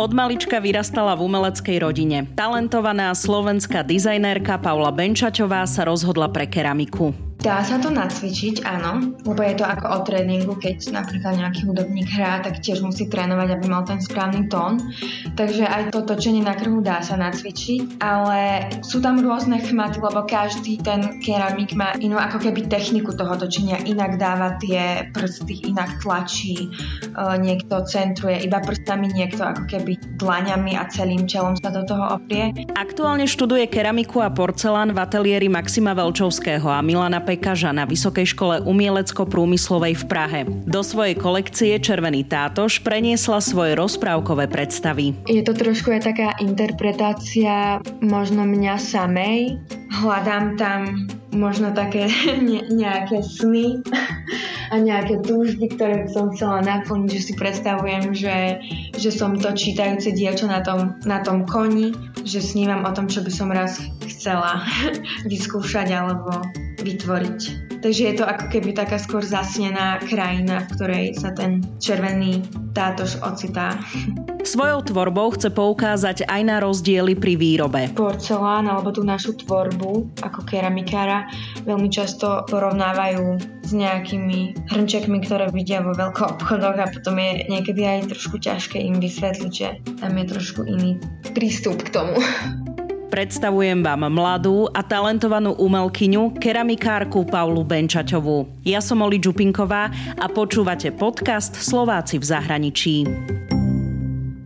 Od malička vyrastala v umeleckej rodine. Talentovaná slovenská dizajnérka Paula Benčaťová sa rozhodla pre keramiku. Dá sa to nacvičiť, áno, lebo je to ako o tréningu, keď napríklad nejaký hudobník hrá, tak tiež musí trénovať, aby mal ten správny tón. Takže aj to točenie na krhu dá sa nacvičiť, ale sú tam rôzne chmaty, lebo každý ten keramik má inú ako keby techniku toho točenia, inak dáva tie prsty, inak tlačí, e, niekto centruje iba prstami, niekto ako keby dlaňami a celým telom sa do toho oprie. Aktuálne študuje keramiku a porcelán v ateliéri Maxima Velčovského a Milana Pekaža na Vysokej škole umielecko-prúmyslovej v Prahe. Do svojej kolekcie Červený tátoš preniesla svoje rozprávkové predstavy. Je to trošku aj taká interpretácia možno mňa samej. Hľadám tam možno také ne- nejaké sny a nejaké túžby, ktoré by som chcela naplniť, že si predstavujem, že, že som to čítajúce dievča na tom, na tom koni, že snívam o tom, čo by som raz chcela vyskúšať alebo vytvoriť. Takže je to ako keby taká skôr zasnená krajina, v ktorej sa ten červený tátož ocitá. Svojou tvorbou chce poukázať aj na rozdiely pri výrobe. Porcelán alebo tú našu tvorbu ako keramikára veľmi často porovnávajú s nejakými hrnčekmi, ktoré vidia vo obchodoch a potom je niekedy aj trošku ťažké im vysvetliť, že tam je trošku iný prístup k tomu. Predstavujem vám mladú a talentovanú umelkyňu, keramikárku Paulu Benčaťovú. Ja som Oli Čupinková a počúvate podcast Slováci v zahraničí.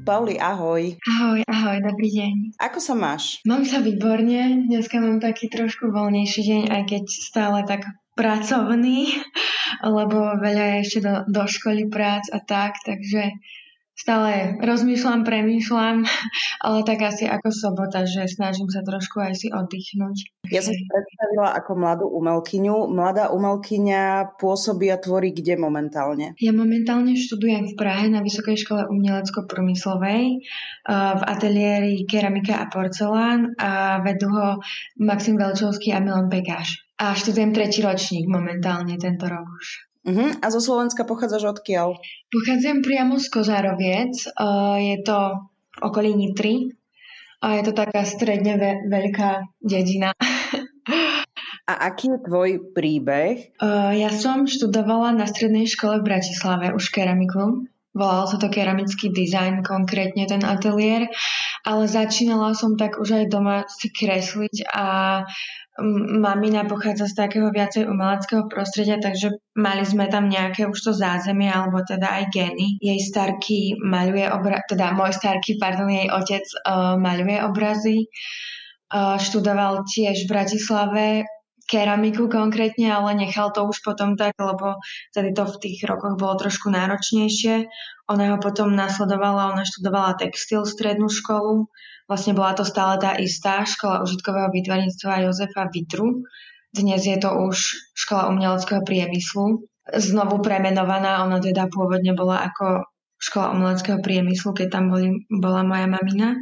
Pauli, ahoj. Ahoj, ahoj, dobrý deň. Ako sa máš? Mám sa výborne, dneska mám taký trošku voľnejší deň, aj keď stále tak pracovný, lebo veľa je ešte do, do školy prác a tak, takže stále rozmýšľam, premýšľam, ale tak asi ako sobota, že snažím sa trošku aj si oddychnúť. Ja som sa predstavila ako mladú umelkyňu. Mladá umelkyňa pôsobí a tvorí kde momentálne? Ja momentálne študujem v Prahe na Vysokej škole umelecko-promyslovej eh, v ateliéri Keramika a porcelán a vedú ho Maxim Velčovský a Milan Pekáš. A študujem tretí ročník momentálne tento rok už. Uh-huh. A zo Slovenska pochádzaš odkiaľ? Pochádzam priamo z Kozároviec. Uh, je to v okolí Nitry. A je to taká stredne ve- veľká dedina. A aký je tvoj príbeh? Uh, ja som študovala na strednej škole v Bratislave už keramiku. Volal sa to keramický dizajn, konkrétne ten ateliér, ale začínala som tak už aj doma si kresliť a mamina pochádza z takého viacej umeleckého prostredia, takže mali sme tam nejaké už to zázemie, alebo teda aj geny. Jej starky maľuje obra- teda môj starky, pardon, jej otec uh, maľuje obrazy. Uh, študoval tiež v Bratislave keramiku konkrétne, ale nechal to už potom tak, lebo tedy to v tých rokoch bolo trošku náročnejšie. Ona ho potom nasledovala, ona študovala textil strednú školu, Vlastne bola to stále tá istá škola užitkového výtvarníctva Jozefa Vitru. Dnes je to už škola umeleckého priemyslu. Znovu premenovaná, ona teda pôvodne bola ako škola umeleckého priemyslu, keď tam boli, bola moja mamina.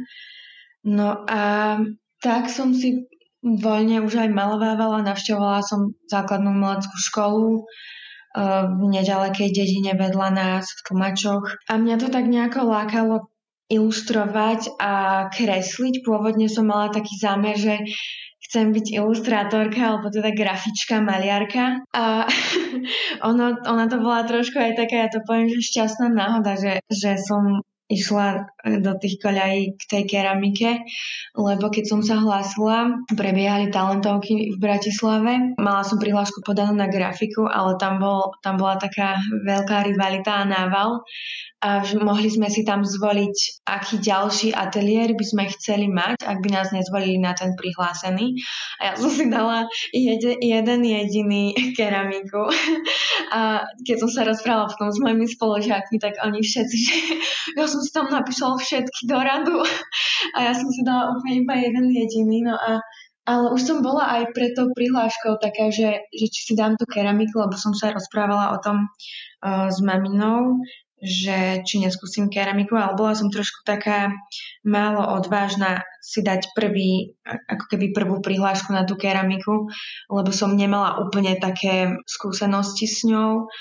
No a tak som si voľne už aj malovávala, navštevovala som základnú umeleckú školu eh, v nedalekej dedine vedľa nás v Tlmačoch. A mňa to tak nejako lákalo ilustrovať a kresliť. Pôvodne som mala taký zámer, že chcem byť ilustrátorka alebo teda grafička, maliarka. A ono, ona to bola trošku aj taká, ja to poviem, že šťastná náhoda, že, že som išla do tých koľají k tej keramike, lebo keď som sa hlásila, prebiehali talentovky v Bratislave. Mala som prihlášku podanú na grafiku, ale tam, bol, tam bola taká veľká rivalita a nával a mohli sme si tam zvoliť, aký ďalší ateliér by sme chceli mať, ak by nás nezvolili na ten prihlásený. A ja som si dala jede, jeden jediný keramiku. A keď som sa rozprávala potom s mojimi spoložiakmi, tak oni všetci, že ja som si tam napísala všetky do radu a ja som si dala úplne iba jeden jediný. No a ale už som bola aj pre tou prihláškou taká, že, že či si dám tú keramiku, lebo som sa rozprávala o tom uh, s maminou, že či neskúsim keramiku, ale bola som trošku taká málo odvážna si dať prvý, ako keby prvú prihlášku na tú keramiku, lebo som nemala úplne také skúsenosti s ňou.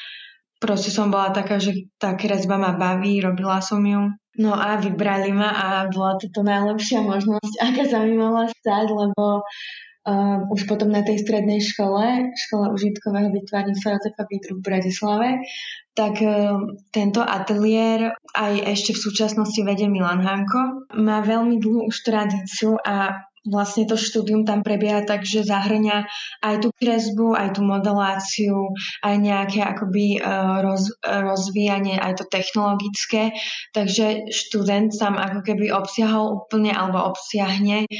Proste som bola taká, že tá kresba ma baví, robila som ju No a vybrali ma a bola to, najlepšia možnosť, aká sa mi mohla stať, lebo uh, už potom na tej strednej škole, škole užitkového vytvarníctva Jozefa Vitru v Bratislave, tak uh, tento ateliér aj ešte v súčasnosti vedie Milan Hanko. Má veľmi dlhú už tradíciu a vlastne to štúdium tam prebieha tak, že zahrňa aj tú kresbu, aj tú modeláciu, aj nejaké akoby e, roz, rozvíjanie, aj to technologické. Takže študent tam ako keby obsiahol úplne alebo obsiahne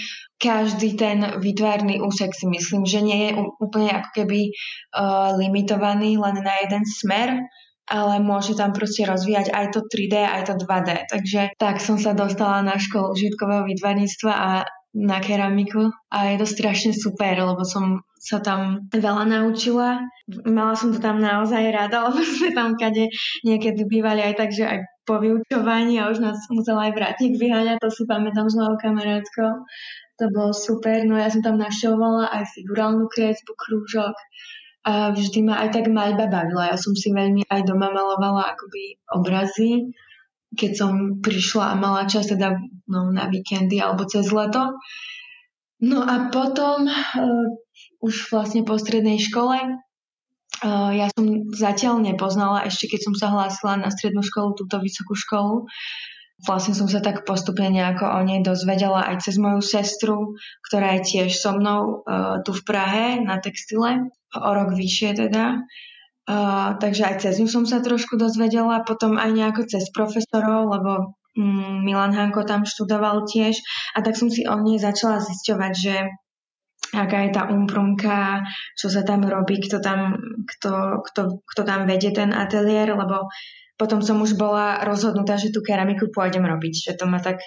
každý ten výtvarný úsek si myslím, že nie je úplne ako keby uh, limitovaný len na jeden smer, ale môže tam proste rozvíjať aj to 3D, aj to 2D. Takže tak som sa dostala na školu užitkového výtvarníctva a na keramiku a je to strašne super, lebo som sa tam veľa naučila. Mala som to tam naozaj rada, lebo sme tam kade niekedy bývali aj tak, že aj po vyučovaní a už nás musel aj vrátiť vyháňať, to si pamätám s mojou kamarátkou. To bolo super, no ja som tam našovala aj figurálnu kresbu, krúžok a vždy ma aj tak maľba bavila. Ja som si veľmi aj doma malovala akoby obrazy keď som prišla a mala čas teda no, na víkendy alebo cez leto. No a potom uh, už vlastne po strednej škole uh, ja som zatiaľ nepoznala, ešte keď som sa hlásila na strednú školu, túto vysokú školu, vlastne som sa tak postupne nejako o nej dozvedela aj cez moju sestru, ktorá je tiež so mnou uh, tu v Prahe na textile, o rok vyššie teda. Uh, takže aj cez ňu som sa trošku dozvedela, potom aj nejako cez profesorov, lebo um, Milan Hanko tam študoval tiež a tak som si o nej začala zisťovať, že aká je tá umprumka, čo sa tam robí, kto tam, kto, kto, kto tam vedie ten ateliér, lebo potom som už bola rozhodnutá, že tú keramiku pôjdem robiť, že to ma tak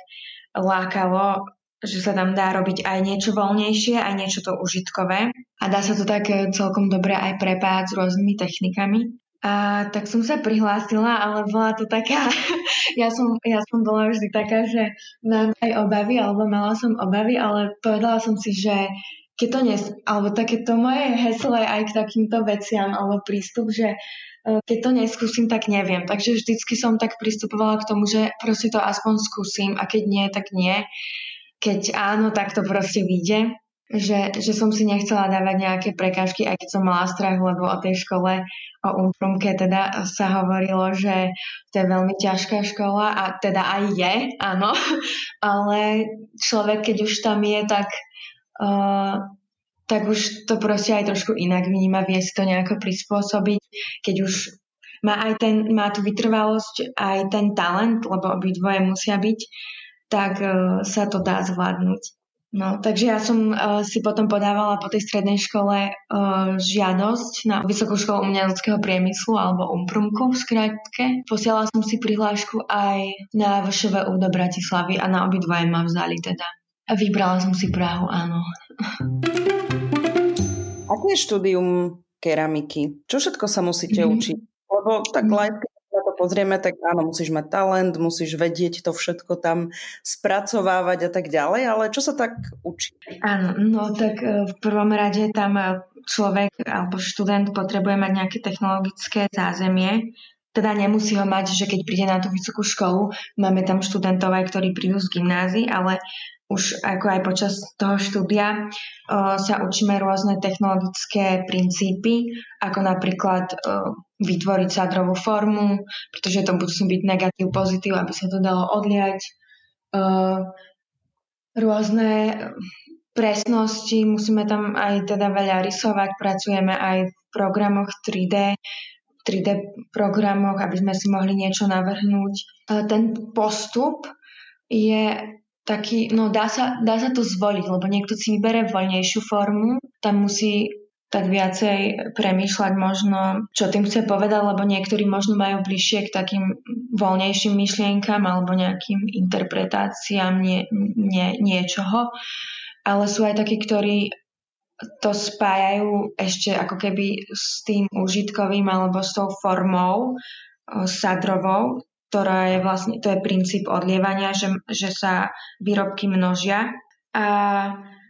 lákalo že sa tam dá robiť aj niečo voľnejšie, aj niečo to užitkové a dá sa to tak celkom dobre aj prepájať s rôznymi technikami. A tak som sa prihlásila, ale bola to taká, ja som, ja som bola vždy taká, že mám aj obavy, alebo mala som obavy, ale povedala som si, že keď to nes, alebo takéto moje heslo aj k takýmto veciam, alebo prístup, že e, keď to neskúsim, tak neviem. Takže vždycky som tak pristupovala k tomu, že proste to aspoň skúsim a keď nie, tak nie keď áno, tak to proste vyjde. Že, že som si nechcela dávať nejaké prekážky, aj keď som mala strach, lebo o tej škole, o Umfrumke teda sa hovorilo, že to je veľmi ťažká škola a teda aj je, áno, ale človek, keď už tam je, tak uh, tak už to proste aj trošku inak vníma, vie si to nejako prispôsobiť, keď už má aj ten, má tú vytrvalosť, aj ten talent, lebo obidvoje musia byť, tak uh, sa to dá zvládnuť. No, takže ja som uh, si potom podávala po tej strednej škole uh, žiadosť na Vysokú školu umeleckého priemyslu alebo UMPRUMku v skratke. Posielala som si prihlášku aj na VŠVU do Bratislavy a na obidvaje ma vzali teda. A vybrala som si Prahu, áno. Aké je štúdium keramiky? Čo všetko sa musíte mm-hmm. učiť? Lebo tak mhm. laicky to pozrieme, tak áno, musíš mať talent, musíš vedieť to všetko tam spracovávať a tak ďalej, ale čo sa tak učí? Áno, no tak e, v prvom rade tam e, človek alebo študent potrebuje mať nejaké technologické zázemie, teda nemusí ho mať, že keď príde na tú vysokú školu, máme tam študentov aj, ktorí prídu z gymnázií, ale už ako aj počas toho štúdia o, sa učíme rôzne technologické princípy, ako napríklad vytvoriť sádrovú formu, pretože to musí byť negatív, pozitív, aby sa to dalo odliať. O, rôzne presnosti, musíme tam aj teda veľa rysovať, pracujeme aj v programoch 3D, 3D programoch, aby sme si mohli niečo navrhnúť. Ten postup je taký, no dá sa, dá sa to zvoliť, lebo niekto si vybere voľnejšiu formu, tam musí tak viacej premýšľať možno, čo tým chce povedať, lebo niektorí možno majú bližšie k takým voľnejším myšlienkam alebo nejakým interpretáciám nie, nie, niečoho. Ale sú aj takí, ktorí to spájajú ešte ako keby s tým užitkovým alebo s tou formou sadrovou, ktorá je vlastne, to je princíp odlievania, že, že sa výrobky množia. A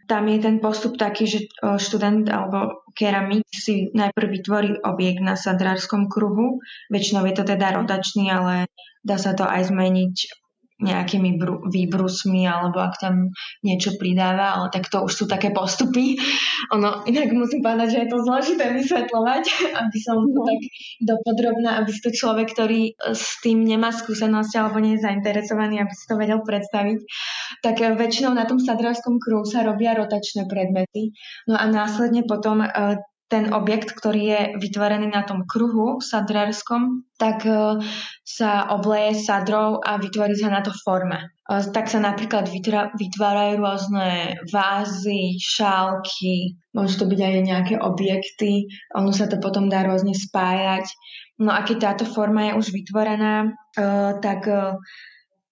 tam je ten postup taký, že študent alebo keramik si najprv vytvorí objekt na sadrárskom kruhu. Väčšinou je to teda rotačný, ale dá sa to aj zmeniť nejakými br- výbrusmi alebo ak tam niečo pridáva, ale tak to už sú také postupy. Ono, inak musím povedať, že je to zložité vysvetľovať, aby som to no. tak dopodrobná, aby si to človek, ktorý s tým nemá skúsenosť alebo nie je zainteresovaný, aby si to vedel predstaviť. Tak e, väčšinou na tom sadrárskom kruhu sa robia rotačné predmety. No a následne potom e, ten objekt, ktorý je vytvorený na tom kruhu sadrárskom, tak e, sa obleje sadrou a vytvorí sa na to forma. E, tak sa napríklad vytvárajú rôzne vázy, šálky, môžu to byť aj nejaké objekty, ono sa to potom dá rôzne spájať. No a keď táto forma je už vytvorená, e, tak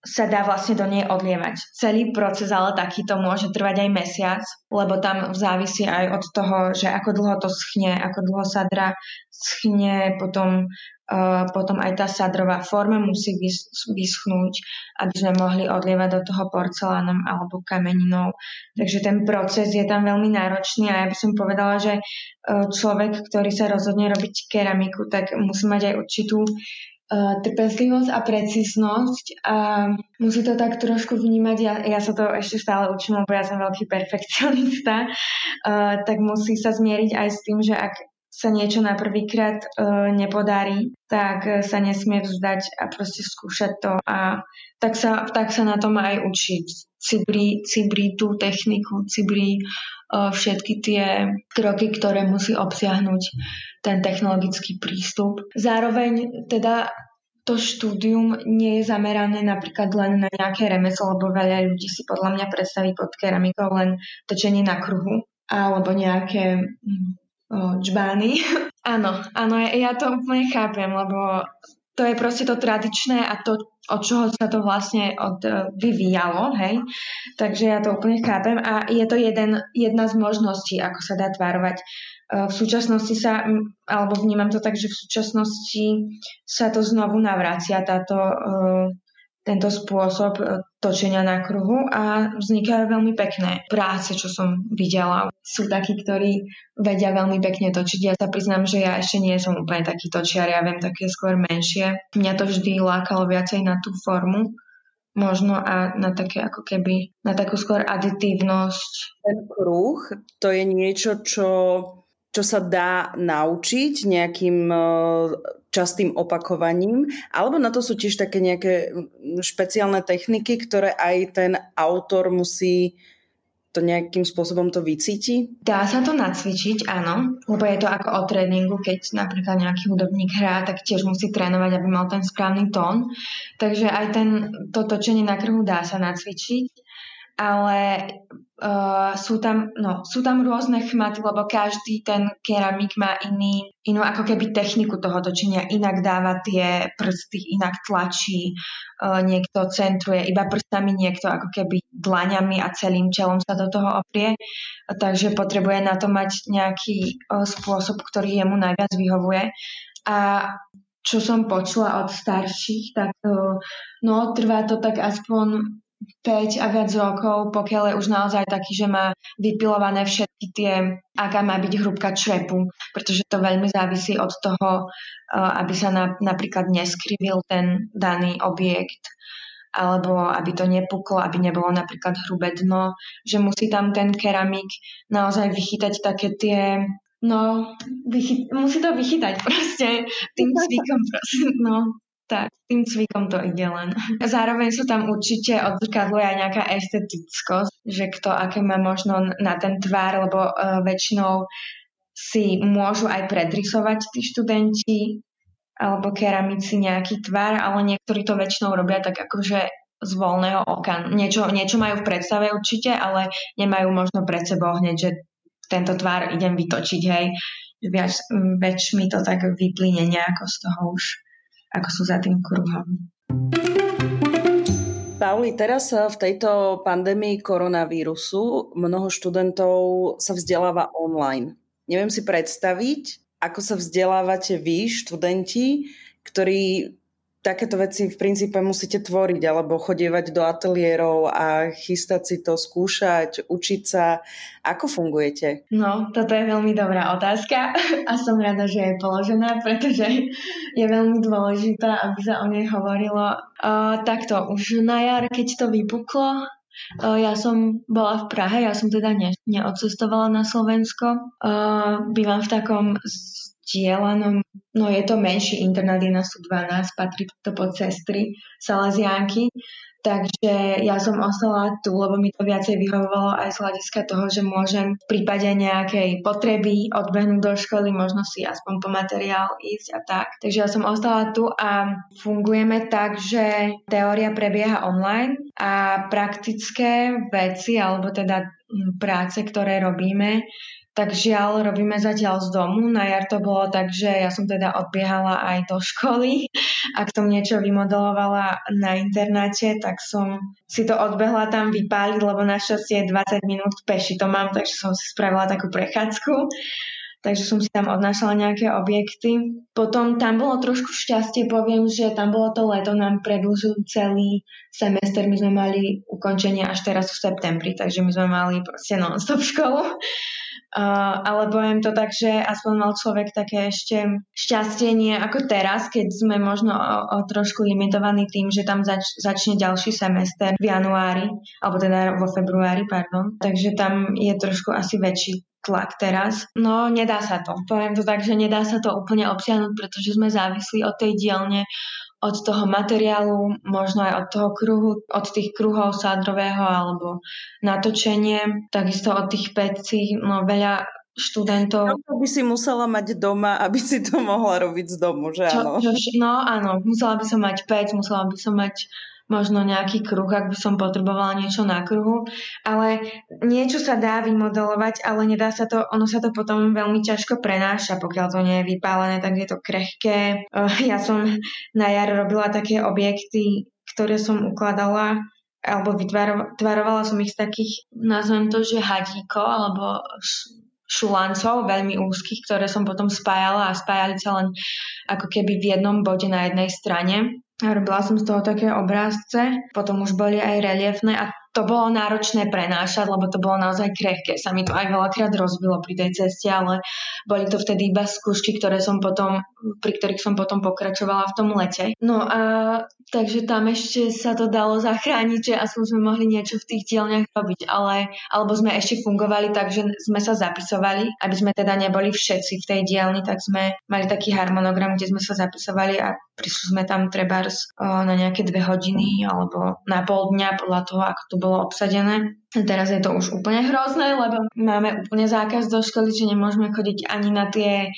sa dá vlastne do nej odlievať. Celý proces ale takýto môže trvať aj mesiac, lebo tam závisí aj od toho, že ako dlho to schne, ako dlho sadra schne, potom, uh, potom aj tá sadrová forma musí vys- vyschnúť, aby sme mohli odlievať do toho porcelánom alebo kameninou. Takže ten proces je tam veľmi náročný a ja by som povedala, že uh, človek, ktorý sa rozhodne robiť keramiku, tak musí mať aj určitú uh, trpezlivosť a precíznosť a musí to tak trošku vnímať, ja, ja sa to ešte stále učím, lebo ja som veľký perfekcionista, uh, tak musí sa zmieriť aj s tým, že ak sa niečo na prvýkrát uh, nepodarí, tak sa nesmie vzdať a proste skúšať to a tak sa, tak sa na tom aj učiť. Cibri, cibri tú techniku, cibri uh, všetky tie kroky, ktoré musí obsiahnuť ten technologický prístup. Zároveň teda to štúdium nie je zamerané napríklad len na nejaké remeslo, lebo veľa ľudí si podľa mňa predstaví pod keramikou len točenie na kruhu alebo nejaké hm, džbány. áno, áno, ja, ja to úplne chápem, lebo to je proste to tradičné a to, od čoho sa to vlastne od, e, vyvíjalo, hej. Takže ja to úplne chápem a je to jeden, jedna z možností, ako sa dá tvárovať. V súčasnosti sa, alebo vnímam to tak, že v súčasnosti sa to znovu navracia, táto e, tento spôsob e, točenia na kruhu a vznikajú veľmi pekné práce, čo som videla. Sú takí, ktorí vedia veľmi pekne točiť. Ja sa priznám, že ja ešte nie som úplne taký točiar, ja viem také skôr menšie. Mňa to vždy lákalo viacej na tú formu možno a na také ako keby, na takú skôr aditívnosť. Ten kruh, to je niečo, čo čo sa dá naučiť nejakým e, častým opakovaním, alebo na to sú tiež také nejaké špeciálne techniky, ktoré aj ten autor musí to nejakým spôsobom to vycíti? Dá sa to nacvičiť, áno, lebo je to ako o tréningu, keď napríklad nejaký hudobník hrá, tak tiež musí trénovať, aby mal ten správny tón. Takže aj ten, to točenie na krhu dá sa nacvičiť, ale uh, sú, tam, no, sú tam rôzne chmaty, lebo každý ten keramik má iný, inú ako keby techniku toho točenia, inak dáva tie prsty, inak tlačí, uh, niekto centruje iba prstami, niekto ako keby dlaňami a celým čelom sa do toho oprie, takže potrebuje na to mať nejaký uh, spôsob, ktorý jemu najviac vyhovuje. A čo som počula od starších, tak no, trvá to tak aspoň 5 a viac rokov, pokiaľ je už naozaj taký, že má vypilované všetky tie, aká má byť hrúbka črepu, pretože to veľmi závisí od toho, eh, aby sa na, napríklad neskrivil ten daný objekt alebo aby to nepuklo, aby nebolo napríklad hrubé dno, že musí tam ten keramik naozaj vychytať také tie No, vychy- musí to vychytať proste tým cvikom proste, no. Tak, tým cvikom to ide len. Zároveň sú tam určite odzrkadluje aj nejaká estetickosť, že kto aké má možno na ten tvár, lebo uh, väčšinou si môžu aj predrysovať tí študenti alebo keramici nejaký tvar, ale niektorí to väčšinou robia tak akože z voľného oka. Niečo, niečo majú v predstave určite, ale nemajú možno pred sebou hneď, že tento tvár idem vytočiť, hej. Viac, väč mi to tak vyplyne nejako z toho už ako sú za tým kruhom. Pauli, teraz v tejto pandémii koronavírusu mnoho študentov sa vzdeláva online. Neviem si predstaviť, ako sa vzdelávate vy, študenti, ktorí takéto veci v princípe musíte tvoriť alebo chodievať do ateliérov a chystať si to, skúšať, učiť sa. Ako fungujete? No, toto je veľmi dobrá otázka a som rada, že je položená, pretože je veľmi dôležitá, aby sa o nej hovorilo. Uh, takto, už na jar, keď to vypuklo, ja som bola v Prahe, ja som teda ne, neodcestovala na Slovensko. Uh, bývam v takom zdieľanom, no je to menší internát, je nás tu 12, patrí to pod sestry Salazianky, Takže ja som ostala tu, lebo mi to viacej vyhovovalo aj z hľadiska toho, že môžem v prípade nejakej potreby odbehnúť do školy, možno si aspoň po materiál ísť a tak. Takže ja som ostala tu a fungujeme tak, že teória prebieha online a praktické veci, alebo teda práce, ktoré robíme, tak žiaľ robíme zatiaľ z domu. Na jar to bolo tak, že ja som teda odbiehala aj do školy. Ak som niečo vymodelovala na internáte, tak som si to odbehla tam vypáliť, lebo našťastie 20 minút peši to mám, takže som si spravila takú prechádzku. Takže som si tam odnášala nejaké objekty. Potom tam bolo trošku šťastie, poviem, že tam bolo to leto, nám predlžil celý semester, my sme mali ukončenie až teraz v septembri, takže my sme mali proste non-stop školu. Uh, ale poviem to tak, že aspoň mal človek také ešte šťastie nie ako teraz, keď sme možno o, o trošku limitovaní tým, že tam zač- začne ďalší semester v januári, alebo teda vo februári, pardon. Takže tam je trošku asi väčší tlak teraz. No, nedá sa to. Poviem to tak, že nedá sa to úplne obsiahnuť, pretože sme závislí od tej dielne, od toho materiálu, možno aj od toho kruhu, od tých kruhov sádrového alebo natočenie, takisto od tých pecí, no veľa študentov. To by si musela mať doma, aby si to mohla robiť z domu, že áno? Čo, čo, no áno, musela by som mať pec, musela by som mať možno nejaký kruh, ak by som potrebovala niečo na kruhu, ale niečo sa dá vymodelovať, ale nedá sa to, ono sa to potom veľmi ťažko prenáša, pokiaľ to nie je vypálené, tak je to krehké. Eh, ja som na jar robila také objekty, ktoré som ukladala alebo vytvarovala som ich z takých, nazvem to, že hadíkov alebo šulancov, veľmi úzkých, ktoré som potom spájala a spájali sa len ako keby v jednom bode na jednej strane. Robila som z toho také obrázce, potom už boli aj reliefné a to bolo náročné prenášať, lebo to bolo naozaj krehké. Sa mi to aj veľakrát rozbilo pri tej ceste, ale boli to vtedy iba skúšky, ktoré som potom, pri ktorých som potom pokračovala v tom lete. No a takže tam ešte sa to dalo zachrániť, že aspoň sme mohli niečo v tých dielniach robiť, ale, alebo sme ešte fungovali tak, že sme sa zapisovali, aby sme teda neboli všetci v tej dielni, tak sme mali taký harmonogram, kde sme sa zapisovali a prišli sme tam treba na nejaké dve hodiny alebo na pol dňa podľa toho, ako to bolo obsadené. Teraz je to už úplne hrozné, lebo máme úplne zákaz do školy, že nemôžeme chodiť ani na tie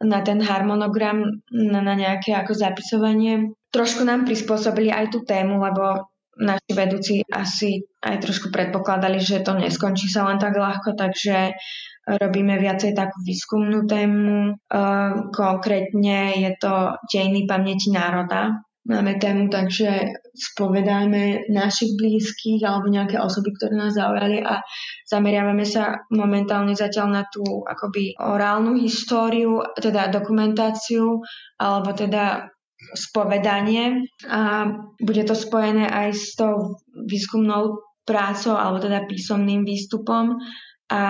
na ten harmonogram, na, na nejaké ako zapisovanie. Trošku nám prispôsobili aj tú tému, lebo naši vedúci asi aj trošku predpokladali, že to neskončí sa len tak ľahko, takže robíme viacej takú výskumnú tému. Konkrétne je to dejiny pamäti národa, máme tému, takže spovedáme našich blízkych alebo nejaké osoby, ktoré nás zaujali a zameriavame sa momentálne zatiaľ na tú akoby orálnu históriu, teda dokumentáciu alebo teda spovedanie a bude to spojené aj s tou výskumnou prácou alebo teda písomným výstupom a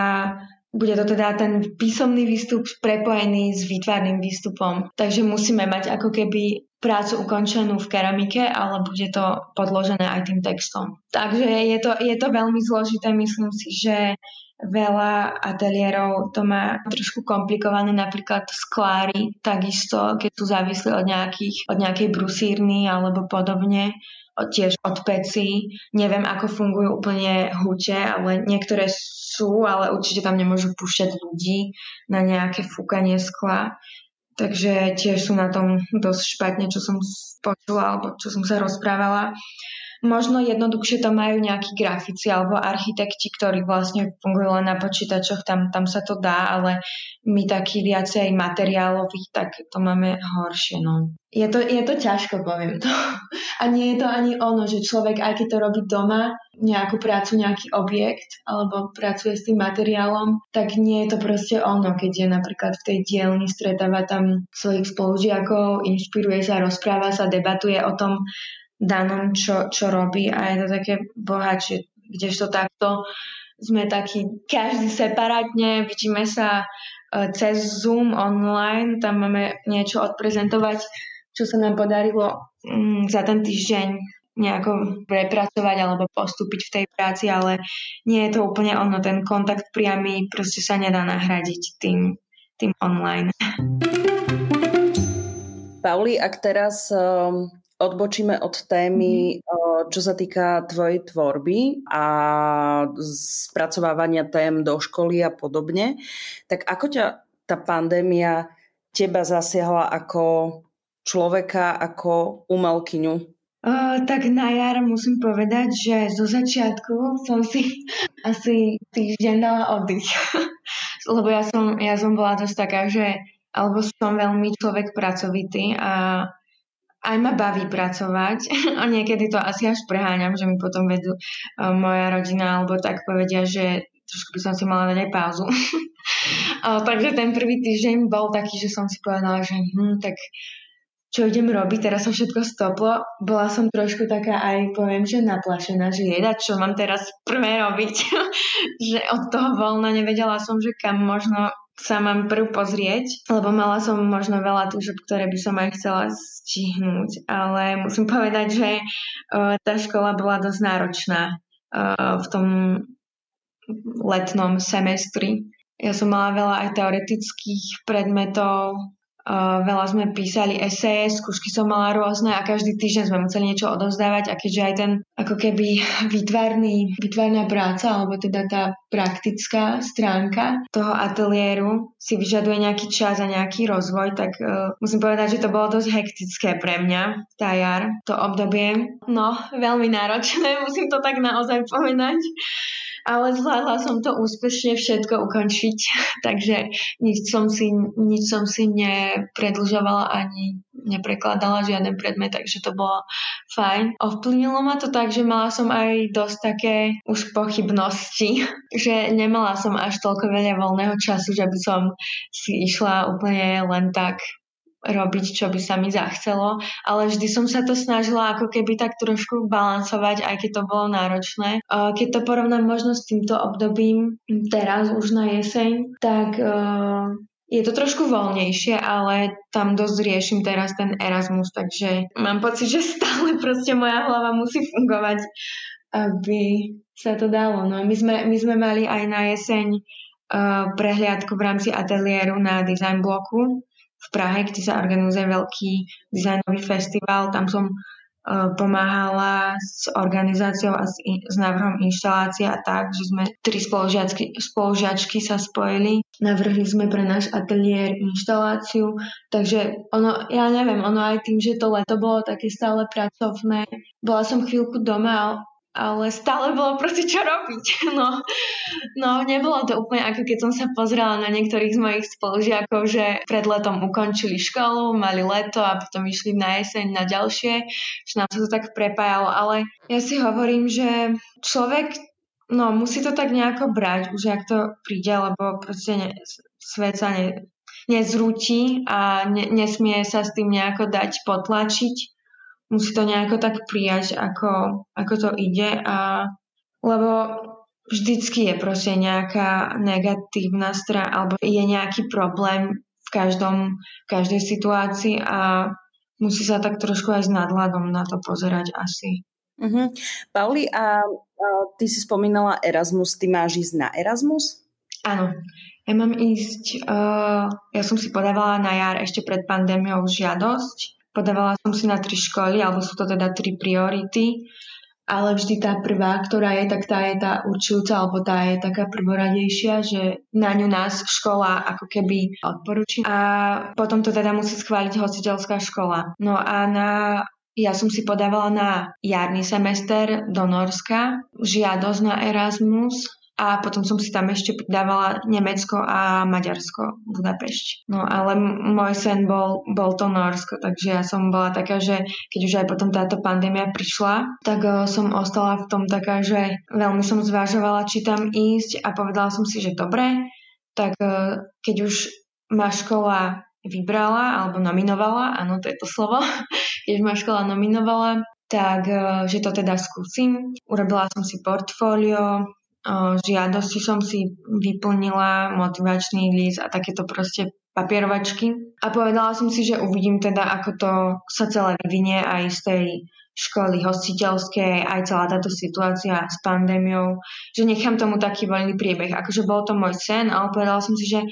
bude to teda ten písomný výstup prepojený s výtvarným výstupom. Takže musíme mať ako keby prácu ukončenú v keramike, ale bude to podložené aj tým textom. Takže je to, je to veľmi zložité, myslím si, že veľa ateliérov to má trošku komplikované, napríklad sklári, takisto, keď sú závislí od, nejakých, od nejakej brusírny alebo podobne, tiež od pecí. Neviem, ako fungujú úplne hute, ale niektoré sú, ale určite tam nemôžu púšťať ľudí na nejaké fúkanie skla. Takže tiež sú na tom dosť špatne, čo som počula alebo čo som sa rozprávala. Možno jednoduchšie to majú nejakí grafici alebo architekti, ktorí vlastne fungujú len na počítačoch, tam, tam sa to dá, ale my taký viacej materiálový, tak to máme horšie. No. Je, to, je to ťažko, poviem to. A nie je to ani ono, že človek, aj keď to robí doma, nejakú prácu, nejaký objekt, alebo pracuje s tým materiálom, tak nie je to proste ono, keď je napríklad v tej dielni, stretáva tam svojich spolužiakov, inšpiruje sa, rozpráva sa, debatuje o tom, danom, čo, čo robí a je to také bohatšie, kdežto takto sme takí každý separátne, vidíme sa e, cez Zoom online, tam máme niečo odprezentovať, čo sa nám podarilo mm, za ten týždeň nejako prepracovať alebo postúpiť v tej práci, ale nie je to úplne ono, ten kontakt priamy proste sa nedá nahradiť tým, tým online. Pauli, ak teraz um odbočíme od témy, mhm. čo sa týka tvojej tvorby a spracovávania tém do školy a podobne, tak ako ťa tá pandémia teba zasiahla ako človeka, ako umelkyňu? Uh, tak na jar musím povedať, že zo začiatku som si asi týždeň dala oddych. Lebo ja som, ja som bola dosť taká, že alebo som veľmi človek pracovitý a aj ma baví pracovať a niekedy to asi až preháňam, že mi potom vedú e, moja rodina alebo tak povedia, že trošku by som si mala dať aj pauzu. Takže ten prvý týždeň bol taký, že som si povedala, že hm, tak čo idem robiť, teraz sa všetko stoplo. Bola som trošku taká aj, poviem, že naplašená, že jeda, čo mám teraz prvé robiť. že od toho voľna nevedela som, že kam možno sa mám prv pozrieť, lebo mala som možno veľa túžob, ktoré by som aj chcela stihnúť, ale musím povedať, že uh, tá škola bola dosť náročná uh, v tom letnom semestri. Ja som mala veľa aj teoretických predmetov, Uh, veľa sme písali eseje, skúšky som mala rôzne a každý týždeň sme museli niečo odovzdávať a keďže aj ten ako keby výtvarný, výtvarná práca alebo teda tá praktická stránka toho ateliéru si vyžaduje nejaký čas a nejaký rozvoj, tak uh, musím povedať, že to bolo dosť hektické pre mňa, tá jar, to obdobie. No, veľmi náročné, musím to tak naozaj povedať ale zvládla som to úspešne všetko ukončiť, takže nič som si, nič som si nepredlžovala ani neprekladala žiaden predmet, takže to bolo fajn. Ovplyvnilo ma to tak, že mala som aj dosť také už pochybnosti, že nemala som až toľko veľa voľného času, že by som si išla úplne len tak robiť, čo by sa mi zachcelo, ale vždy som sa to snažila ako keby tak trošku balancovať, aj keď to bolo náročné. Keď to porovnám možno s týmto obdobím teraz už na jeseň, tak je to trošku voľnejšie, ale tam dosť riešim teraz ten Erasmus, takže mám pocit, že stále proste moja hlava musí fungovať, aby sa to dalo. No my sme, my sme mali aj na jeseň uh, prehliadku v rámci ateliéru na design bloku, v Prahe, kde sa organizuje veľký dizajnový festival. Tam som uh, pomáhala s organizáciou a s, s návrhom inštalácie a tak, že sme tri spolužiačky, spolužiačky sa spojili. Navrhli sme pre náš ateliér inštaláciu, takže ono, ja neviem, ono aj tým, že to leto bolo také stále pracovné. Bola som chvíľku doma, ale stále bolo proste čo robiť. No, no, nebolo to úplne ako keď som sa pozrela na niektorých z mojich spolužiakov, že pred letom ukončili školu, mali leto a potom išli na jeseň na ďalšie, že nám sa to tak prepájalo, ale ja si hovorím, že človek no, musí to tak nejako brať, už ak to príde, lebo proste ne, svet sa ne, nezrúti a ne, nesmie sa s tým nejako dať potlačiť musí to nejako tak prijať, ako, ako to ide a lebo vždycky je proste nejaká negatívna strana alebo je nejaký problém v každom, v každej situácii a musí sa tak trošku aj s nadhľadom na to pozerať asi. Uh-huh. Pauli, a, a ty si spomínala Erasmus, ty máš ísť na Erasmus? Áno, ja mám ísť, uh, ja som si podávala na jar ešte pred pandémiou žiadosť Podávala som si na tri školy, alebo sú to teda tri priority, ale vždy tá prvá, ktorá je, tak tá je tá určujúca, alebo tá je taká prvoradejšia, že na ňu nás škola ako keby odporúči. A potom to teda musí schváliť hostiteľská škola. No a na ja som si podávala na jarný semester do Norska, žiadosť na Erasmus a potom som si tam ešte pridávala Nemecko a Maďarsko, Budapešť. No ale môj sen bol, bol to Norsko, takže ja som bola taká, že keď už aj potom táto pandémia prišla, tak uh, som ostala v tom taká, že veľmi som zvažovala, či tam ísť a povedala som si, že dobre, tak uh, keď už ma škola vybrala alebo nominovala, áno, to je to slovo, keď ma škola nominovala, tak uh, že to teda skúsim. Urobila som si portfólio, žiadosti som si vyplnila, motivačný list a takéto proste papierovačky. A povedala som si, že uvidím teda, ako to sa celé vyvinie aj z tej školy hostiteľskej, aj celá táto situácia s pandémiou, že nechám tomu taký voľný priebeh. Akože bol to môj sen, ale povedala som si, že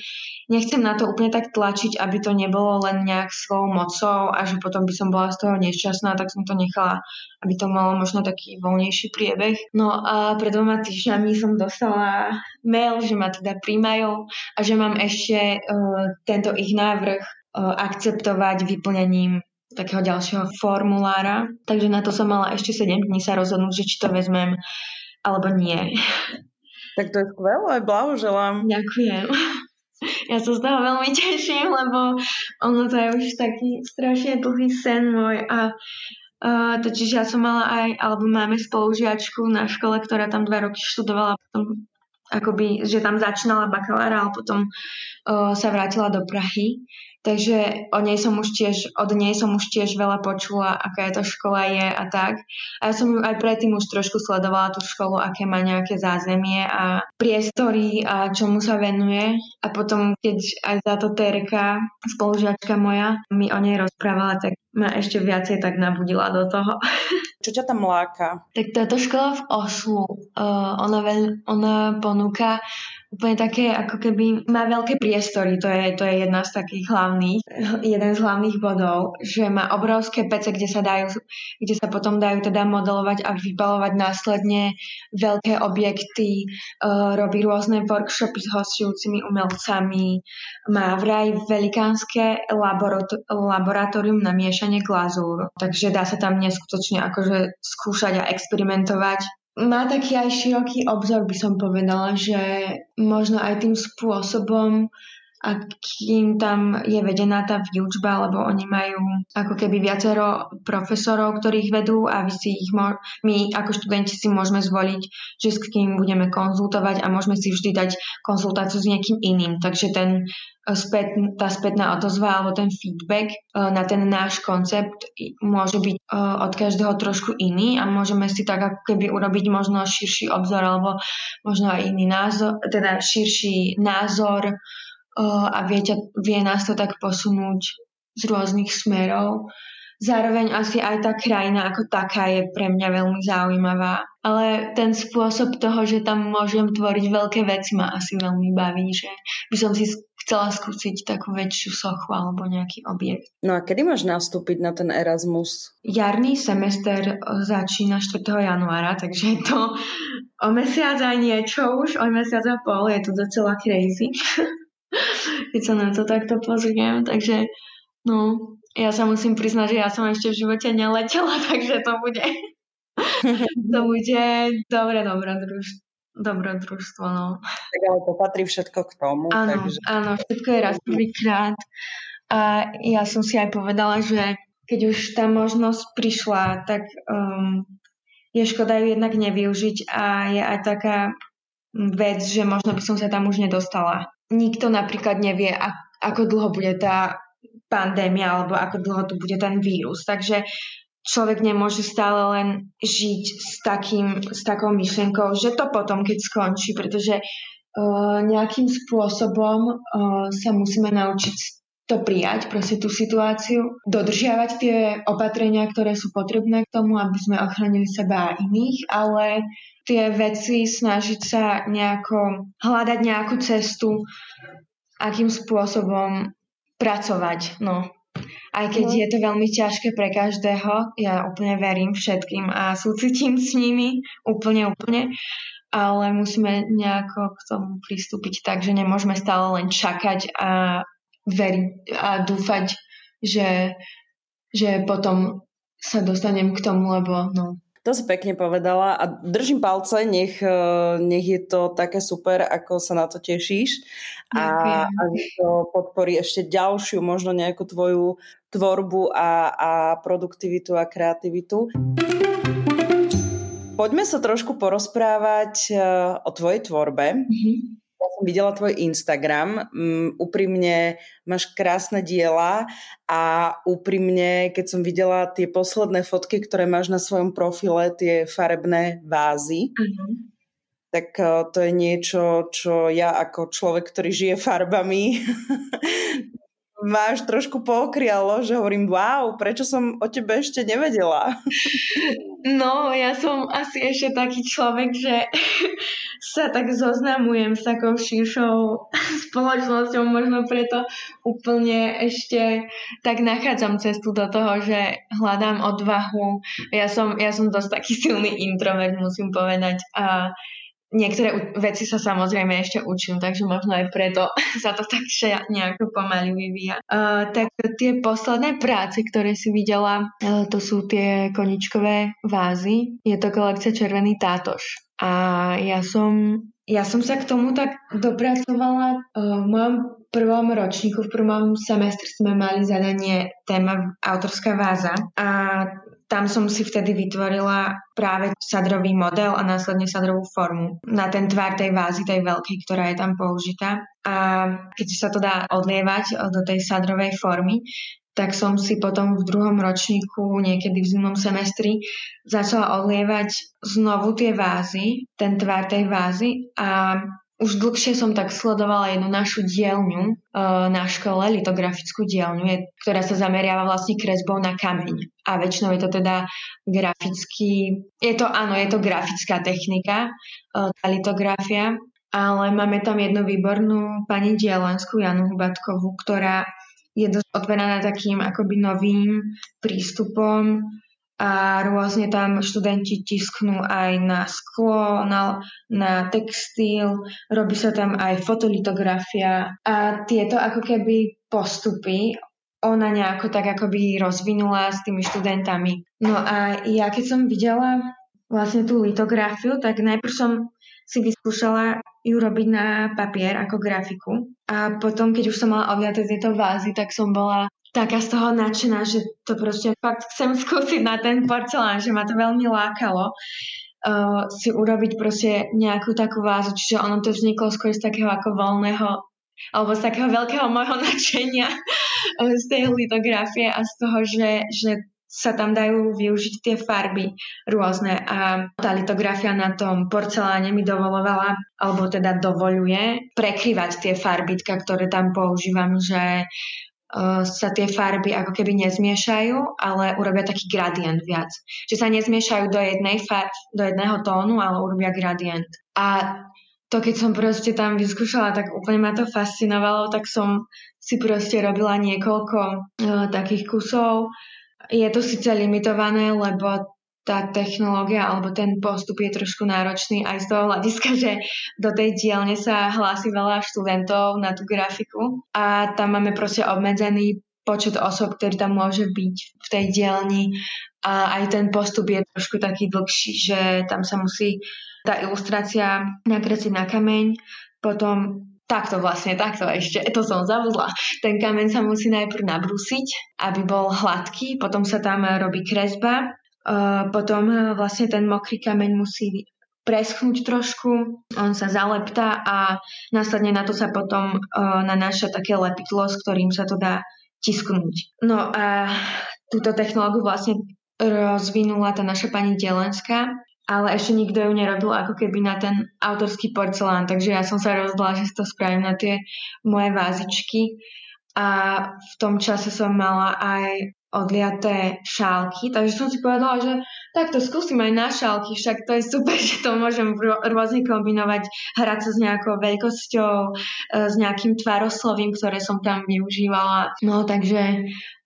nechcem na to úplne tak tlačiť, aby to nebolo len nejak svojou mocou a že potom by som bola z toho nešťastná, tak som to nechala, aby to malo možno taký voľnejší priebeh. No a pred dvoma týždňami som dostala mail, že ma teda príjmajú a že mám ešte uh, tento ich návrh uh, akceptovať vyplnením takého ďalšieho formulára. Takže na to som mala ešte 7 dní sa rozhodnúť, že či to vezmem alebo nie. Tak to je skvelé, blahoželám. Ďakujem. Ja sa z toho veľmi teším, lebo ono to je už taký strašne dlhý sen môj a Uh, totiž ja som mala aj, alebo máme spolužiačku na škole, ktorá tam dva roky študovala, potom akoby, že tam začínala bakalára, ale potom uh, sa vrátila do Prahy. Takže o nej som už tiež, od nej som už tiež veľa počula, aká je to škola je a tak. A ja som ju aj predtým už trošku sledovala tú školu, aké má nejaké zázemie a priestory a čomu sa venuje. A potom, keď aj táto Terka, spolužiačka moja, mi o nej rozprávala, tak ma ešte viacej tak nabudila do toho. Čo ťa tam láka? Tak táto škola v Oslu, uh, ona, veľ, ona ponúka úplne také, ako keby má veľké priestory, to je, to je jedna z takých hlavných, jeden z hlavných bodov, že má obrovské pece, kde sa dajú, kde sa potom dajú teda modelovať a vybalovať následne veľké objekty, uh, robí rôzne workshopy s hostujúcimi umelcami, má vraj velikánske laboratórium na miešanie glazúr, takže dá sa tam neskutočne akože skúšať a experimentovať má taký aj široký obzor, by som povedala, že možno aj tým spôsobom, akým tam je vedená tá výučba, lebo oni majú ako keby viacero profesorov, ktorých vedú a vy si ich mo- my ako študenti si môžeme zvoliť, že s kým budeme konzultovať a môžeme si vždy dať konzultáciu s niekým iným. Takže ten e, späť, tá spätná odozva alebo ten feedback e, na ten náš koncept môže byť e, od každého trošku iný a môžeme si tak ako keby urobiť možno širší obzor alebo možno aj iný názor, teda širší názor a vie, vie nás to tak posunúť z rôznych smerov. Zároveň asi aj tá krajina ako taká je pre mňa veľmi zaujímavá. Ale ten spôsob toho, že tam môžem tvoriť veľké veci ma asi veľmi baví, že by som si chcela skúsiť takú väčšiu sochu alebo nejaký objekt. No a kedy máš nastúpiť na ten Erasmus? Jarný semester začína 4. januára, takže je to o mesiac aj niečo už, o mesiac a pol, je to docela crazy. keď sa na to takto pozriem. Takže no, ja sa musím priznať, že ja som ešte v živote neletela, takže to bude to bude dobre, dobre družstvo. Dobrodružstvo, no. Tak ale to patrí všetko k tomu. Áno, takže... áno, všetko je raz prvýkrát. A ja som si aj povedala, že keď už tá možnosť prišla, tak um, je škoda ju jednak nevyužiť a je aj taká vec, že možno by som sa tam už nedostala nikto napríklad nevie, ako dlho bude tá pandémia alebo ako dlho tu bude ten vírus. Takže človek nemôže stále len žiť s, takým, s takou myšlienkou, že to potom, keď skončí, pretože uh, nejakým spôsobom uh, sa musíme naučiť to prijať, proste tú situáciu, dodržiavať tie opatrenia, ktoré sú potrebné k tomu, aby sme ochránili seba a iných, ale tie veci, snažiť sa nejako hľadať nejakú cestu, akým spôsobom pracovať. No. Aj keď no. je to veľmi ťažké pre každého, ja úplne verím všetkým a súcitím s nimi, úplne, úplne, ale musíme nejako k tomu pristúpiť tak, že nemôžeme stále len čakať a veriť a dúfať, že, že potom sa dostanem k tomu, lebo no, to si pekne povedala a držím palce, nech, e, nech je to také super, ako sa na to tešíš a, a to podporí ešte ďalšiu, možno nejakú tvoju tvorbu a, a produktivitu a kreativitu. Poďme sa trošku porozprávať e, o tvojej tvorbe. Mm-hmm ja som videla tvoj Instagram, um, úprimne máš krásne diela a úprimne, keď som videla tie posledné fotky, ktoré máš na svojom profile, tie farebné vázy, uh-huh. tak uh, to je niečo, čo ja ako človek, ktorý žije farbami, máš trošku pokrialo, že hovorím, wow, prečo som o tebe ešte nevedela? No, ja som asi ešte taký človek, že sa tak zoznamujem s takou širšou spoločnosťou, možno preto úplne ešte tak nachádzam cestu do toho, že hľadám odvahu. Ja som, ja som dosť taký silný introvert, musím povedať. A Niektoré veci sa samozrejme ešte učím, takže možno aj preto sa to tak nejako pomaly vyvíja. Uh, tak tie posledné práce, ktoré si videla, uh, to sú tie koničkové vázy. Je to kolekcia Červený tátoš. A ja som, ja som sa k tomu tak dopracovala uh, v mojom prvom ročníku, v prvom semestri sme mali zadanie téma autorská váza a tam som si vtedy vytvorila práve sadrový model a následne sadrovú formu na ten tvar tej vázy, tej veľkej, ktorá je tam použitá. A keď sa to dá odlievať do tej sadrovej formy, tak som si potom v druhom ročníku, niekedy v zimnom semestri, začala odlievať znovu tie vázy, ten tvar tej vázy a už dlhšie som tak sledovala jednu našu dielňu uh, na škole, litografickú dielňu, ktorá sa zameriava vlastne kresbou na kameň. A väčšinou je to teda grafický, je to, áno, je to grafická technika, uh, tá litografia, ale máme tam jednu výbornú pani Dielenskú, Janu Hubatkovú, ktorá je dosť odvenaná takým akoby novým prístupom a rôzne tam študenti tisknú aj na sklo, na, na textil, robí sa tam aj fotolitografia a tieto ako keby postupy ona nejako tak akoby rozvinula s tými študentami. No a ja keď som videla vlastne tú litografiu, tak najprv som si vyskúšala ju robiť na papier ako grafiku. A potom, keď už som mala odliate tieto vázy, tak som bola taká z toho nadšená, že to proste fakt chcem skúsiť na ten porcelán, že ma to veľmi lákalo uh, si urobiť proste nejakú takú vázu, čiže ono to vzniklo skôr z takého ako voľného alebo z takého veľkého môjho nadšenia uh, z tej litografie a z toho, že, že sa tam dajú využiť tie farby rôzne. A tá litografia na tom porceláne mi dovolovala, alebo teda dovoluje prekrývať tie farbitka, ktoré tam používam, že sa tie farby ako keby nezmiešajú, ale urobia taký gradient viac. Že sa nezmiešajú do jednej far- do jedného tónu, ale urobia gradient. A to keď som proste tam vyskúšala, tak úplne ma to fascinovalo, tak som si proste robila niekoľko uh, takých kusov. Je to síce limitované, lebo tá technológia alebo ten postup je trošku náročný aj z toho hľadiska, že do tej dielne sa hlási veľa študentov na tú grafiku a tam máme proste obmedzený počet osob, ktorý tam môže byť v tej dielni a aj ten postup je trošku taký dlhší, že tam sa musí tá ilustrácia nakresliť na kameň, potom Takto vlastne, takto ešte, to som zabudla. Ten kameň sa musí najprv nabrúsiť, aby bol hladký, potom sa tam robí kresba potom e, vlastne ten mokrý kameň musí preschnúť trošku, on sa zaleptá a následne na to sa potom uh, nanáša také lepidlo, s ktorým sa to dá tisknúť. No a túto technológiu vlastne rozvinula tá naša pani Delenská, ale ešte nikto ju nerobil ako keby na ten autorský porcelán, takže ja som sa rozhodla, že to spravím na tie moje vázičky. A v tom čase som mala aj odliaté šálky, takže som si povedala, že takto skúsim aj na šálky, však to je super, že to môžem rôzne kombinovať, hrať sa s nejakou veľkosťou, e, s nejakým tvaroslovím, ktoré som tam využívala. No takže e,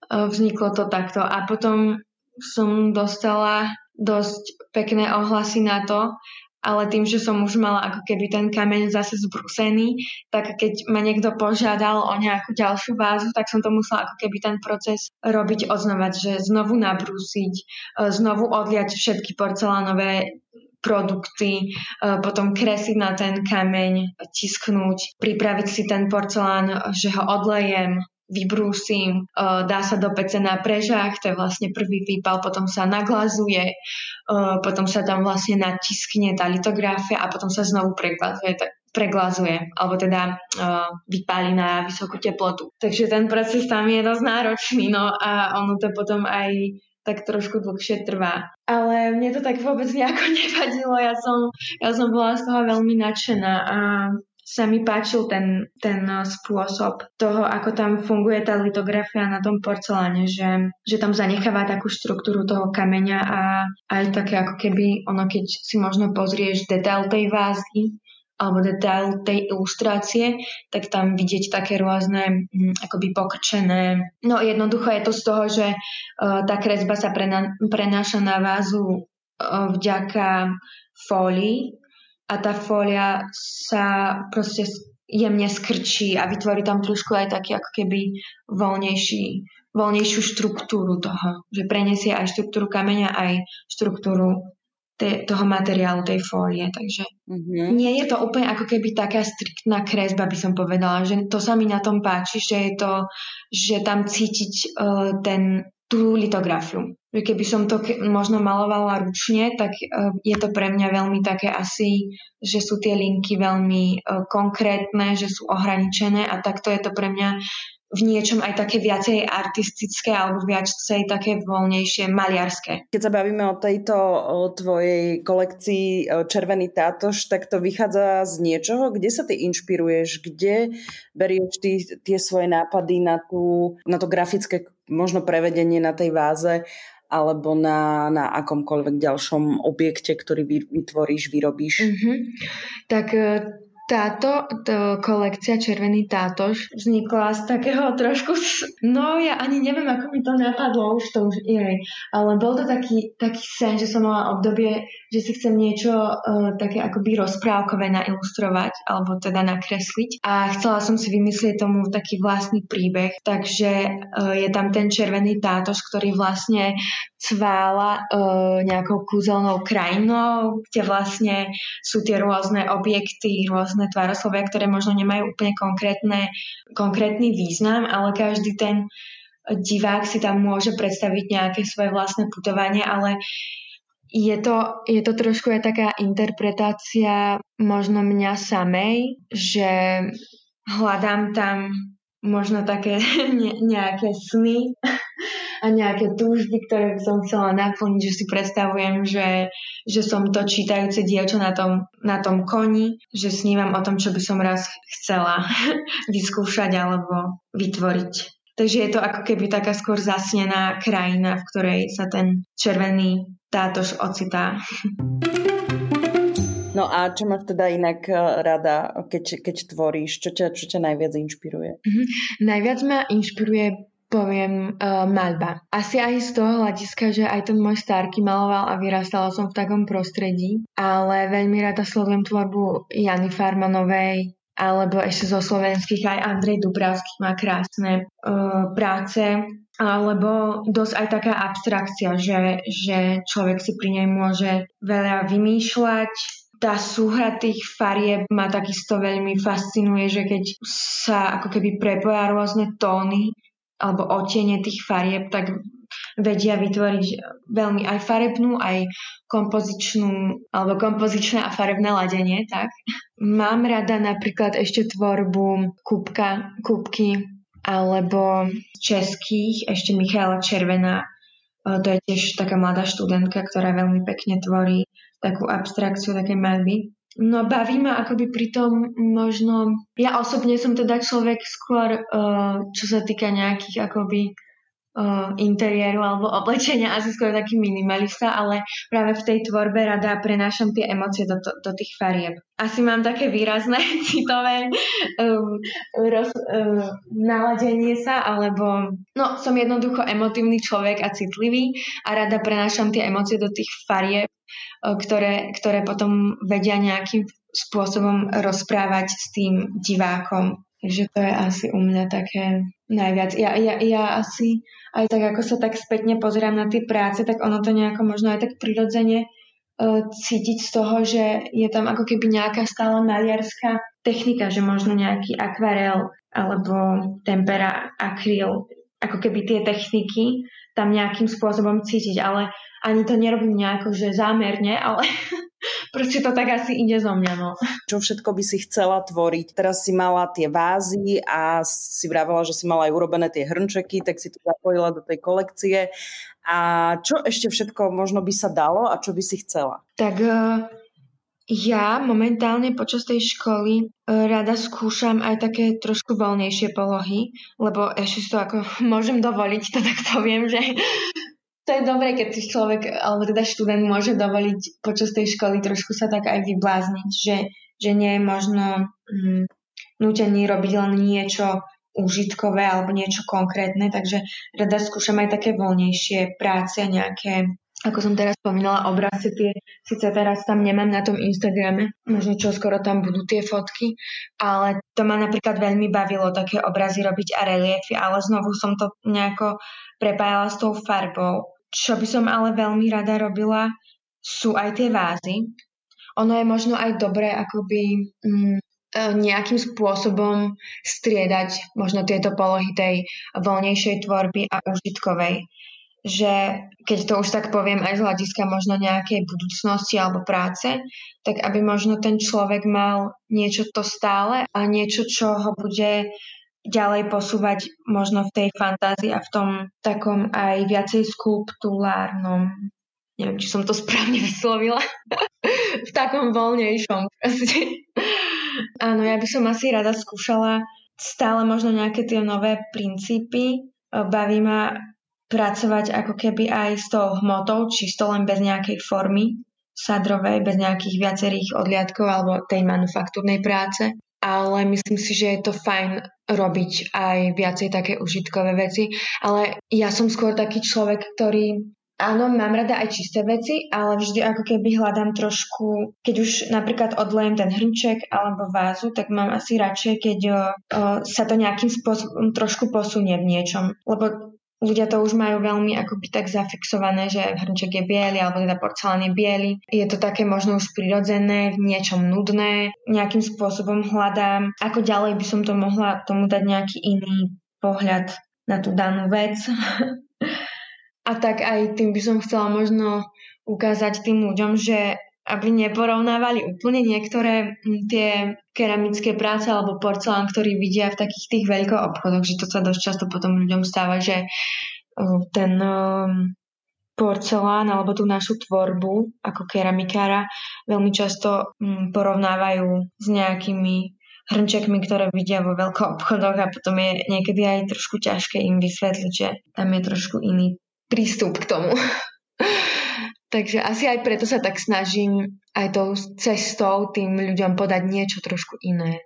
vzniklo to takto a potom som dostala dosť pekné ohlasy na to ale tým, že som už mala ako keby ten kameň zase zbrusený, tak keď ma niekto požiadal o nejakú ďalšiu vázu, tak som to musela ako keby ten proces robiť oznova, že znovu nabrúsiť, e, znovu odliať všetky porcelánové produkty, e, potom kresliť na ten kameň, tisknúť, pripraviť si ten porcelán, že ho odlejem, vybrúsim, dá sa do pece na prežách, to je vlastne prvý výpal, potom sa naglazuje, potom sa tam vlastne natiskne tá litografia a potom sa znovu preglazuje, preglazuje, alebo teda vypáli na vysokú teplotu. Takže ten proces tam je dosť náročný, no a ono to potom aj tak trošku dlhšie trvá. Ale mne to tak vôbec nejako nevadilo, ja som, ja som bola z toho veľmi nadšená a sa mi páčil ten, ten eh, spôsob toho, ako tam funguje tá litografia na tom porceláne, že, že tam zanecháva takú štruktúru toho kameňa a aj také ako keby ono, keď si možno pozrieš detail tej vázy, alebo detail tej ilustrácie, tak tam vidieť také rôzne hm, akoby pokrčené. No jednoducho je to z toho, že uh, tá kresba sa prena- prenáša na vázu uh, vďaka fólii, a tá fólia sa proste jemne skrčí a vytvorí tam trošku aj taký ako keby voľnejší, voľnejšiu štruktúru toho, že preniesie aj štruktúru kameňa, aj štruktúru te, toho materiálu, tej fólie. Takže mm-hmm. nie je to úplne ako keby taká striktná kresba, by som povedala, že to sa mi na tom páči, že je to, že tam cítiť uh, ten tú litografiu. Keby som to možno malovala ručne, tak uh, je to pre mňa veľmi také asi, že sú tie linky veľmi uh, konkrétne, že sú ohraničené a takto je to pre mňa v niečom aj také viacej artistické alebo viacej také voľnejšie, maliarské. Keď sa bavíme o tejto o tvojej kolekcii Červený tátoš, tak to vychádza z niečoho? Kde sa ty inšpiruješ? Kde berieš ty tie svoje nápady na, tú, na to grafické možno prevedenie na tej váze alebo na, na akomkoľvek ďalšom objekte, ktorý vytvoríš, vyrobíš? Mm-hmm. Tak e, táto to kolekcia Červený tátoš vznikla z takého trošku, no ja ani neviem, ako mi to napadlo, už to už je, ale bol to taký, taký sen, že som mala obdobie, že si chcem niečo uh, také akoby rozprávkové nailustrovať, alebo teda nakresliť. A chcela som si vymyslieť tomu taký vlastný príbeh, takže uh, je tam ten Červený tátoš, ktorý vlastne cvála uh, nejakou kúzelnou krajinou, kde vlastne sú tie rôzne objekty, rôzne tvároslovia, ktoré možno nemajú úplne konkrétne, konkrétny význam, ale každý ten divák si tam môže predstaviť nejaké svoje vlastné putovanie, ale je to, je to trošku aj taká interpretácia možno mňa samej, že hľadám tam možno také ne, nejaké sny a nejaké túžby, ktoré by som chcela naplniť, že si predstavujem, že, že som to čítajúce dievča na tom, na tom koni, že snívam o tom, čo by som raz chcela vyskúšať alebo vytvoriť. Takže je to ako keby taká skôr zasnená krajina, v ktorej sa ten červený tátož ocitá. No a čo máš teda inak eh, rada, keď, keď tvoríš? Čo ťa, čo ťa najviac inšpiruje? Mm-hmm. Najviac ma inšpiruje poviem uh, maľba. Asi aj z toho hľadiska, že aj ten môj starky maloval a vyrastala som v takom prostredí, ale veľmi rada sledujem tvorbu Jany Farmanovej, alebo ešte zo slovenských aj Andrej Dubravský má krásne uh, práce, alebo dosť aj taká abstrakcia, že, že človek si pri nej môže veľa vymýšľať, tá súhra tých farieb ma takisto veľmi fascinuje, že keď sa ako keby prepoja rôzne tóny alebo otiene tých farieb, tak vedia vytvoriť veľmi aj farebnú, aj kompozičnú, alebo kompozičné a farebné ladenie, tak. Mám rada napríklad ešte tvorbu kúbka, kúbky alebo českých, ešte Michála Červená, to je tiež taká mladá študentka, ktorá veľmi pekne tvorí takú abstrakciu, také malby. No baví ma akoby pri tom možno... Ja osobne som teda človek skôr, uh, čo sa týka nejakých akoby uh, interiéru alebo oblečenia, asi skôr taký minimalista, ale práve v tej tvorbe rada prenášam tie emócie do, do tých farieb. Asi mám také výrazné citové um, roz, um, naladenie sa, alebo no, som jednoducho emotívny človek a citlivý a rada prenášam tie emócie do tých farieb, ktoré, ktoré potom vedia nejakým spôsobom rozprávať s tým divákom. Takže to je asi u mňa také najviac. Ja, ja, ja asi aj tak, ako sa tak spätne pozerám na tie práce, tak ono to nejako možno aj tak prirodzene uh, cítiť z toho, že je tam ako keby nejaká stále maliarská technika, že možno nejaký akvarel alebo tempera, akryl, ako keby tie techniky tam nejakým spôsobom cítiť, ale ani to nerobím nejako, že zámerne, ale proste to tak asi ide zo mňa. No. Čo všetko by si chcela tvoriť? Teraz si mala tie vázy a si vravela, že si mala aj urobené tie hrnčeky, tak si to zapojila do tej kolekcie. A čo ešte všetko možno by sa dalo a čo by si chcela? Tak uh, ja momentálne počas tej školy uh, rada skúšam aj také trošku voľnejšie polohy, lebo ešte si to ako môžem dovoliť, to tak poviem, že to je dobré, keď si človek, alebo teda študent môže dovoliť počas tej školy trošku sa tak aj vyblázniť, že, že nie je možno hm, nutený robiť len niečo užitkové alebo niečo konkrétne, takže rada skúšam aj také voľnejšie práce, nejaké, ako som teraz spomínala, obrazy tie, síce teraz tam nemám na tom Instagrame, možno čo skoro tam budú tie fotky, ale to ma napríklad veľmi bavilo také obrazy robiť a reliefy, ale znovu som to nejako prepájala s tou farbou čo by som ale veľmi rada robila, sú aj tie vázy. Ono je možno aj dobré akoby mm, e, nejakým spôsobom striedať možno tieto polohy tej voľnejšej tvorby a užitkovej. Že keď to už tak poviem aj z hľadiska možno nejakej budúcnosti alebo práce, tak aby možno ten človek mal niečo to stále a niečo, čo ho bude ďalej posúvať možno v tej fantázii a v tom takom aj viacej skulptulárnom, neviem, či som to správne vyslovila, v takom voľnejšom proste. Áno, ja by som asi rada skúšala stále možno nejaké tie nové princípy. Baví ma pracovať ako keby aj s tou hmotou, čisto len bez nejakej formy sadrovej, bez nejakých viacerých odliadkov alebo tej manufaktúrnej práce ale myslím si, že je to fajn robiť aj viacej také užitkové veci. Ale ja som skôr taký človek, ktorý Áno, mám rada aj čisté veci, ale vždy ako keby hľadám trošku, keď už napríklad odlejem ten hrnček alebo vázu, tak mám asi radšej, keď o, o, sa to nejakým spôsobom trošku posunie v niečom. Lebo ľudia to už majú veľmi akoby tak zafixované, že hrnček je biely alebo teda porcelán je biely. Je to také možno už prirodzené, v niečom nudné. Nejakým spôsobom hľadám, ako ďalej by som to mohla tomu dať nejaký iný pohľad na tú danú vec. A tak aj tým by som chcela možno ukázať tým ľuďom, že aby neporovnávali úplne niektoré tie keramické práce alebo porcelán, ktorý vidia v takých tých veľkých obchodoch, že to sa dosť často potom ľuďom stáva, že ten porcelán alebo tú našu tvorbu ako keramikára veľmi často porovnávajú s nejakými hrnčekmi, ktoré vidia vo veľkých obchodoch a potom je niekedy aj trošku ťažké im vysvetliť, že tam je trošku iný prístup k tomu. Takže asi aj preto sa tak snažím aj tou cestou tým ľuďom podať niečo trošku iné.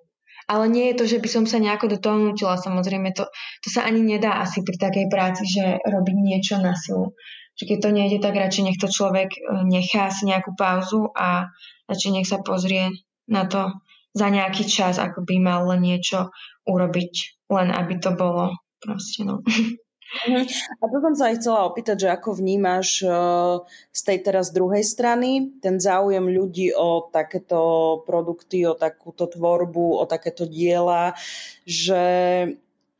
Ale nie je to, že by som sa nejako do toho nutila, samozrejme to, to sa ani nedá asi pri takej práci, že robiť niečo na silu. Že keď to nejde, tak radšej nech to človek e, nechá si nejakú pauzu a radšej nech sa pozrie na to za nejaký čas, ako by mal len niečo urobiť, len aby to bolo proste no. Mhm. A to som sa aj chcela opýtať, že ako vnímaš eh, z tej teraz druhej strany ten záujem ľudí o takéto produkty, o takúto tvorbu, o takéto diela, že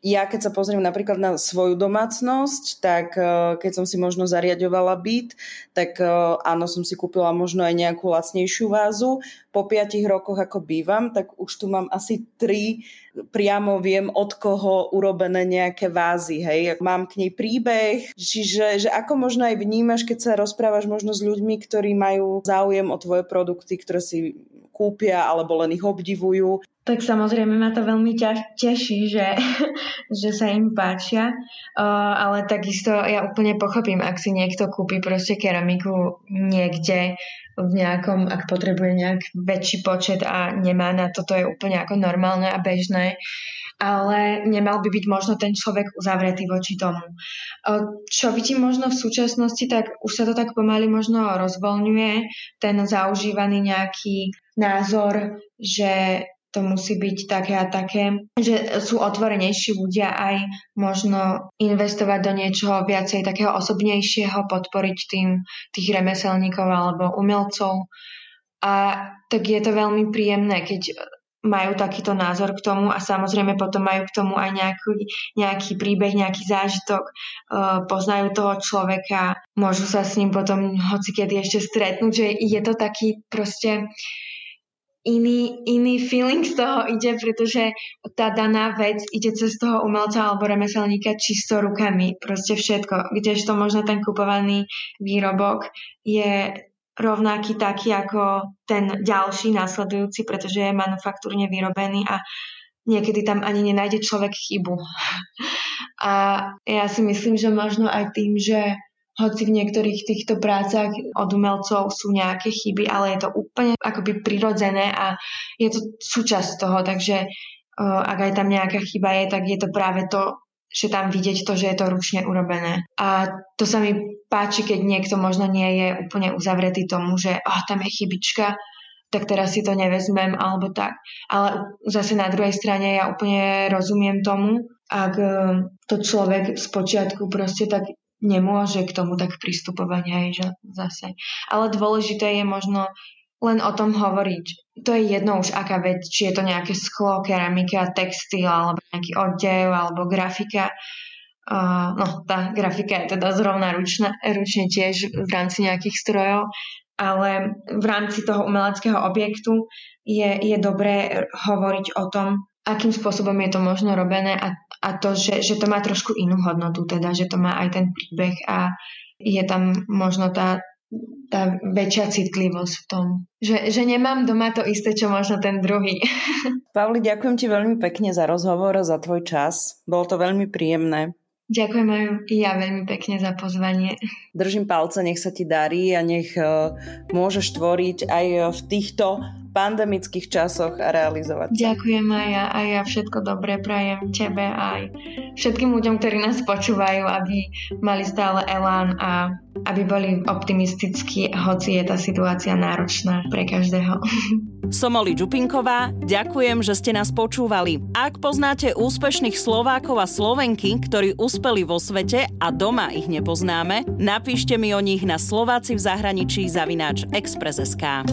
ja keď sa pozriem napríklad na svoju domácnosť, tak e, keď som si možno zariadovala byt, tak e, áno, som si kúpila možno aj nejakú lacnejšiu vázu. Po piatich rokoch, ako bývam, tak už tu mám asi tri, priamo viem od koho urobené nejaké vázy, hej. Mám k nej príbeh, čiže že ako možno aj vnímaš, keď sa rozprávaš možno s ľuďmi, ktorí majú záujem o tvoje produkty, ktoré si kúpia alebo len ich obdivujú. Tak samozrejme ma to veľmi ťaž, teší, že, že sa im páčia, uh, ale takisto ja úplne pochopím, ak si niekto kúpi proste keramiku niekde v nejakom, ak potrebuje nejak väčší počet a nemá na to, to je úplne ako normálne a bežné, ale nemal by byť možno ten človek uzavretý voči tomu. Čo vidím možno v súčasnosti, tak už sa to tak pomaly možno rozvoľňuje, ten zaužívaný nejaký názor, že to musí byť také a také, že sú otvorenejší ľudia aj možno investovať do niečoho viacej takého osobnejšieho, podporiť tým tých remeselníkov alebo umelcov. A tak je to veľmi príjemné, keď majú takýto názor k tomu a samozrejme potom majú k tomu aj nejaký, nejaký príbeh, nejaký zážitok, uh, poznajú toho človeka, môžu sa s ním potom hoci kedy ešte stretnúť, že je to taký proste iný, iný feeling z toho ide, pretože tá daná vec ide cez toho umelca alebo remeselníka čisto rukami, proste všetko. Kdežto možno ten kupovaný výrobok je rovnaký taký ako ten ďalší následujúci, pretože je manufaktúrne vyrobený a niekedy tam ani nenájde človek chybu. A ja si myslím, že možno aj tým, že hoci v niektorých týchto prácach od umelcov sú nejaké chyby, ale je to úplne akoby prirodzené a je to súčasť toho, takže uh, ak aj tam nejaká chyba je, tak je to práve to, že tam vidieť to, že je to ručne urobené. A to sa mi páči, keď niekto možno nie je úplne uzavretý tomu, že oh, tam je chybička, tak teraz si to nevezmem, alebo tak. Ale zase na druhej strane ja úplne rozumiem tomu, ak to človek z počiatku proste tak nemôže k tomu tak pristupovať aj že zase. Ale dôležité je možno len o tom hovoriť. To je jedno už aká vec, či je to nejaké sklo, keramika, textil, alebo nejaký odev, alebo grafika. Uh, no, tá grafika je teda zrovna ručna, ručne tiež v rámci nejakých strojov, ale v rámci toho umeleckého objektu je, je dobré hovoriť o tom, akým spôsobom je to možno robené a, a to, že, že to má trošku inú hodnotu, teda, že to má aj ten príbeh a je tam možno tá, tá väčšia citlivosť v tom. Že, že nemám doma to isté, čo možno ten druhý. Pavli, ďakujem ti veľmi pekne za rozhovor, za tvoj čas. Bolo to veľmi príjemné. Ďakujem aj ja veľmi pekne za pozvanie. Držím palce, nech sa ti darí a nech uh, môžeš tvoriť aj v týchto pandemických časoch a realizovať. Ďakujem aj ja, aj ja všetko dobré prajem tebe aj všetkým ľuďom, ktorí nás počúvajú, aby mali stále elán a aby boli optimistickí, hoci je tá situácia náročná pre každého. Som Oli Čupinková, ďakujem, že ste nás počúvali. Ak poznáte úspešných Slovákov a Slovenky, ktorí uspeli vo svete a doma ich nepoznáme, napíšte mi o nich na Slováci v zahraničí zavináč Express.sk.